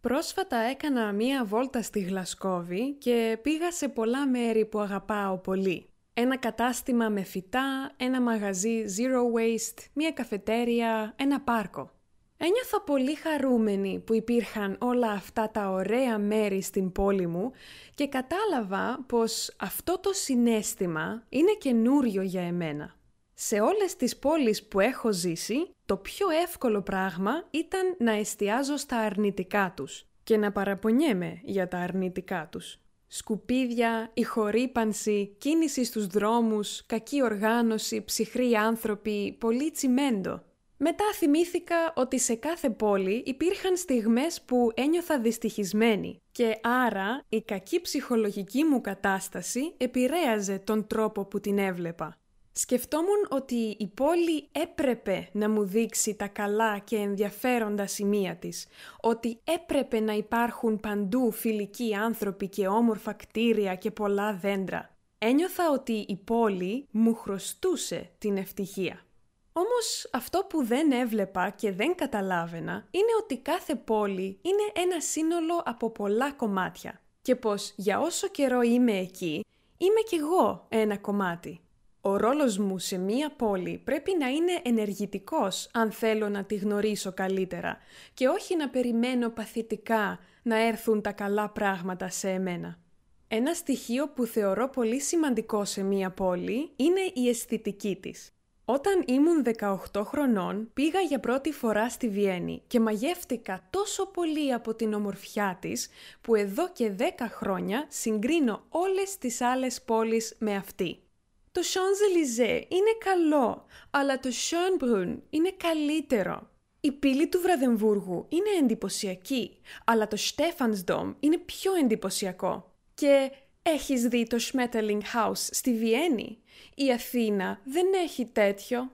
Πρόσφατα έκανα μία βόλτα στη Γλασκόβη και πήγα σε πολλά μέρη που αγαπάω πολύ. Ένα κατάστημα με φυτά, ένα μαγαζί zero waste, μία καφετέρια, ένα πάρκο. Ένιωθα πολύ χαρούμενη που υπήρχαν όλα αυτά τα ωραία μέρη στην πόλη μου και κατάλαβα πως αυτό το συνέστημα είναι καινούριο για εμένα. Σε όλες τις πόλεις που έχω ζήσει, το πιο εύκολο πράγμα ήταν να εστιάζω στα αρνητικά τους και να παραπονιέμαι για τα αρνητικά τους. Σκουπίδια, ηχορύπανση, κίνηση στους δρόμους, κακή οργάνωση, ψυχροί άνθρωποι, πολύ τσιμέντο. Μετά θυμήθηκα ότι σε κάθε πόλη υπήρχαν στιγμές που ένιωθα δυστυχισμένη και άρα η κακή ψυχολογική μου κατάσταση επηρέαζε τον τρόπο που την έβλεπα. Σκεφτόμουν ότι η πόλη έπρεπε να μου δείξει τα καλά και ενδιαφέροντα σημεία της, ότι έπρεπε να υπάρχουν παντού φιλικοί άνθρωποι και όμορφα κτίρια και πολλά δέντρα. Ένιωθα ότι η πόλη μου χρωστούσε την ευτυχία. Όμως αυτό που δεν έβλεπα και δεν καταλάβαινα είναι ότι κάθε πόλη είναι ένα σύνολο από πολλά κομμάτια και πως για όσο καιρό είμαι εκεί είμαι κι εγώ ένα κομμάτι. Ο ρόλος μου σε μία πόλη πρέπει να είναι ενεργητικός αν θέλω να τη γνωρίσω καλύτερα και όχι να περιμένω παθητικά να έρθουν τα καλά πράγματα σε εμένα. Ένα στοιχείο που θεωρώ πολύ σημαντικό σε μία πόλη είναι η αισθητική της. Όταν ήμουν 18 χρονών πήγα για πρώτη φορά στη Βιέννη και μαγεύτηκα τόσο πολύ από την ομορφιά της που εδώ και 10 χρόνια συγκρίνω όλες τις άλλες πόλεις με αυτή. Το Champs-Élysées είναι καλό, αλλά το Schönbrunn είναι καλύτερο. Η πύλη του Βραδεμβούργου είναι εντυπωσιακή, αλλά το Stephansdom είναι πιο εντυπωσιακό. Και έχεις δει το Schmetterling House στη Βιέννη; Η Αθήνα δεν έχει τέτοιο.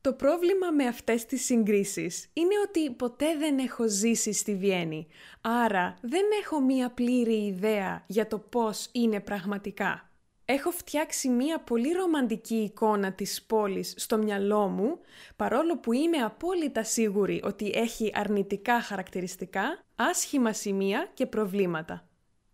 Το πρόβλημα με αυτές τις συγκρίσεις είναι ότι ποτέ δεν έχω ζήσει στη Βιέννη, άρα δεν έχω μία πλήρη ιδέα για το πώς είναι πραγματικά. Έχω φτιάξει μία πολύ ρομαντική εικόνα της πόλης στο μυαλό μου, παρόλο που είμαι απόλυτα σίγουρη ότι έχει αρνητικά χαρακτηριστικά, άσχημα σημεία και προβλήματα.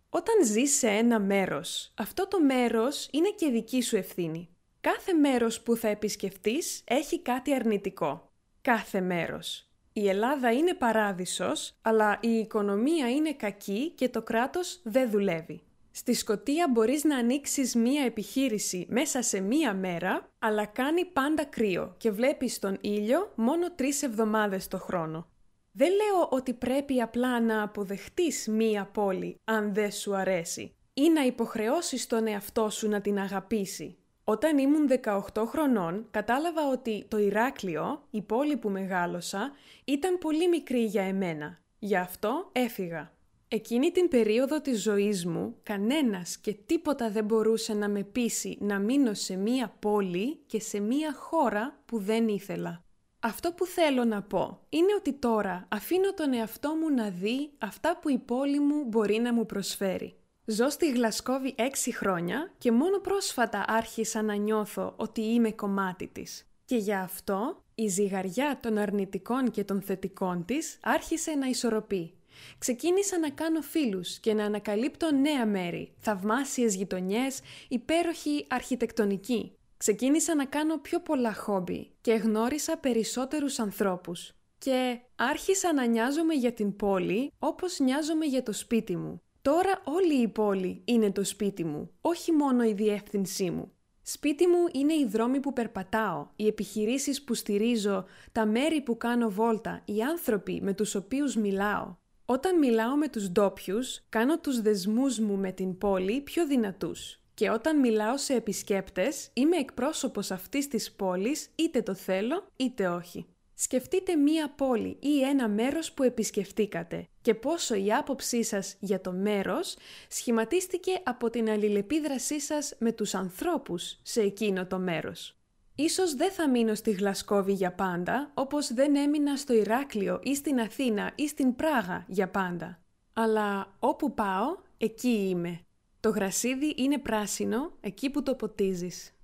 Όταν ζεις σε ένα μέρος, αυτό το μέρος είναι και δική σου ευθύνη. Κάθε μέρος που θα επισκεφτείς έχει κάτι αρνητικό. Κάθε μέρος. Η Ελλάδα είναι παράδεισος, αλλά η οικονομία είναι κακή και το κράτος δεν δουλεύει. Στη Σκοτία μπορείς να ανοίξεις μία επιχείρηση μέσα σε μία μέρα, αλλά κάνει πάντα κρύο και βλέπεις τον ήλιο μόνο τρεις εβδομάδες το χρόνο. Δεν λέω ότι πρέπει απλά να αποδεχτείς μία πόλη αν δεν σου αρέσει ή να υποχρεώσεις τον εαυτό σου να την αγαπήσει. Όταν ήμουν 18 χρονών, κατάλαβα ότι το Ηράκλειο, η πόλη που μεγάλωσα, ήταν πολύ μικρή για εμένα. Γι' αυτό έφυγα. Εκείνη την περίοδο της ζωής μου, κανένας και τίποτα δεν μπορούσε να με πείσει να μείνω σε μία πόλη και σε μία χώρα που δεν ήθελα. Αυτό που θέλω να πω είναι ότι τώρα αφήνω τον εαυτό μου να δει αυτά που η πόλη μου μπορεί να μου προσφέρει. Ζω στη Γλασκόβη έξι χρόνια και μόνο πρόσφατα άρχισα να νιώθω ότι είμαι κομμάτι της. Και για αυτό η ζυγαριά των αρνητικών και των θετικών της άρχισε να ισορροπεί. Ξεκίνησα να κάνω φίλους και να ανακαλύπτω νέα μέρη, θαυμάσιες γειτονιές, υπέροχη αρχιτεκτονική. Ξεκίνησα να κάνω πιο πολλά χόμπι και γνώρισα περισσότερους ανθρώπους. Και άρχισα να νοιάζομαι για την πόλη όπως νοιάζομαι για το σπίτι μου. Τώρα όλη η πόλη είναι το σπίτι μου, όχι μόνο η διεύθυνσή μου. Σπίτι μου είναι οι δρόμοι που περπατάω, οι επιχειρήσεις που στηρίζω, τα μέρη που κάνω βόλτα, οι άνθρωποι με τους οποίους μιλάω. Όταν μιλάω με τους ντόπιους, κάνω τους δεσμούς μου με την πόλη πιο δυνατούς. Και όταν μιλάω σε επισκέπτες, είμαι εκπρόσωπος αυτής της πόλης είτε το θέλω είτε όχι. Σκεφτείτε μία πόλη ή ένα μέρος που επισκεφτήκατε και πόσο η άποψή σας για το μέρος σχηματίστηκε από την αλληλεπίδρασή σας με τους ανθρώπους σε εκείνο το μέρος. Ίσως δεν θα μείνω στη Γλασκόβη για πάντα, όπως δεν έμεινα στο Ηράκλειο ή στην Αθήνα ή στην Πράγα για πάντα. Αλλά όπου πάω, εκεί είμαι. Το γρασίδι είναι πράσινο εκεί που το ποτίζεις.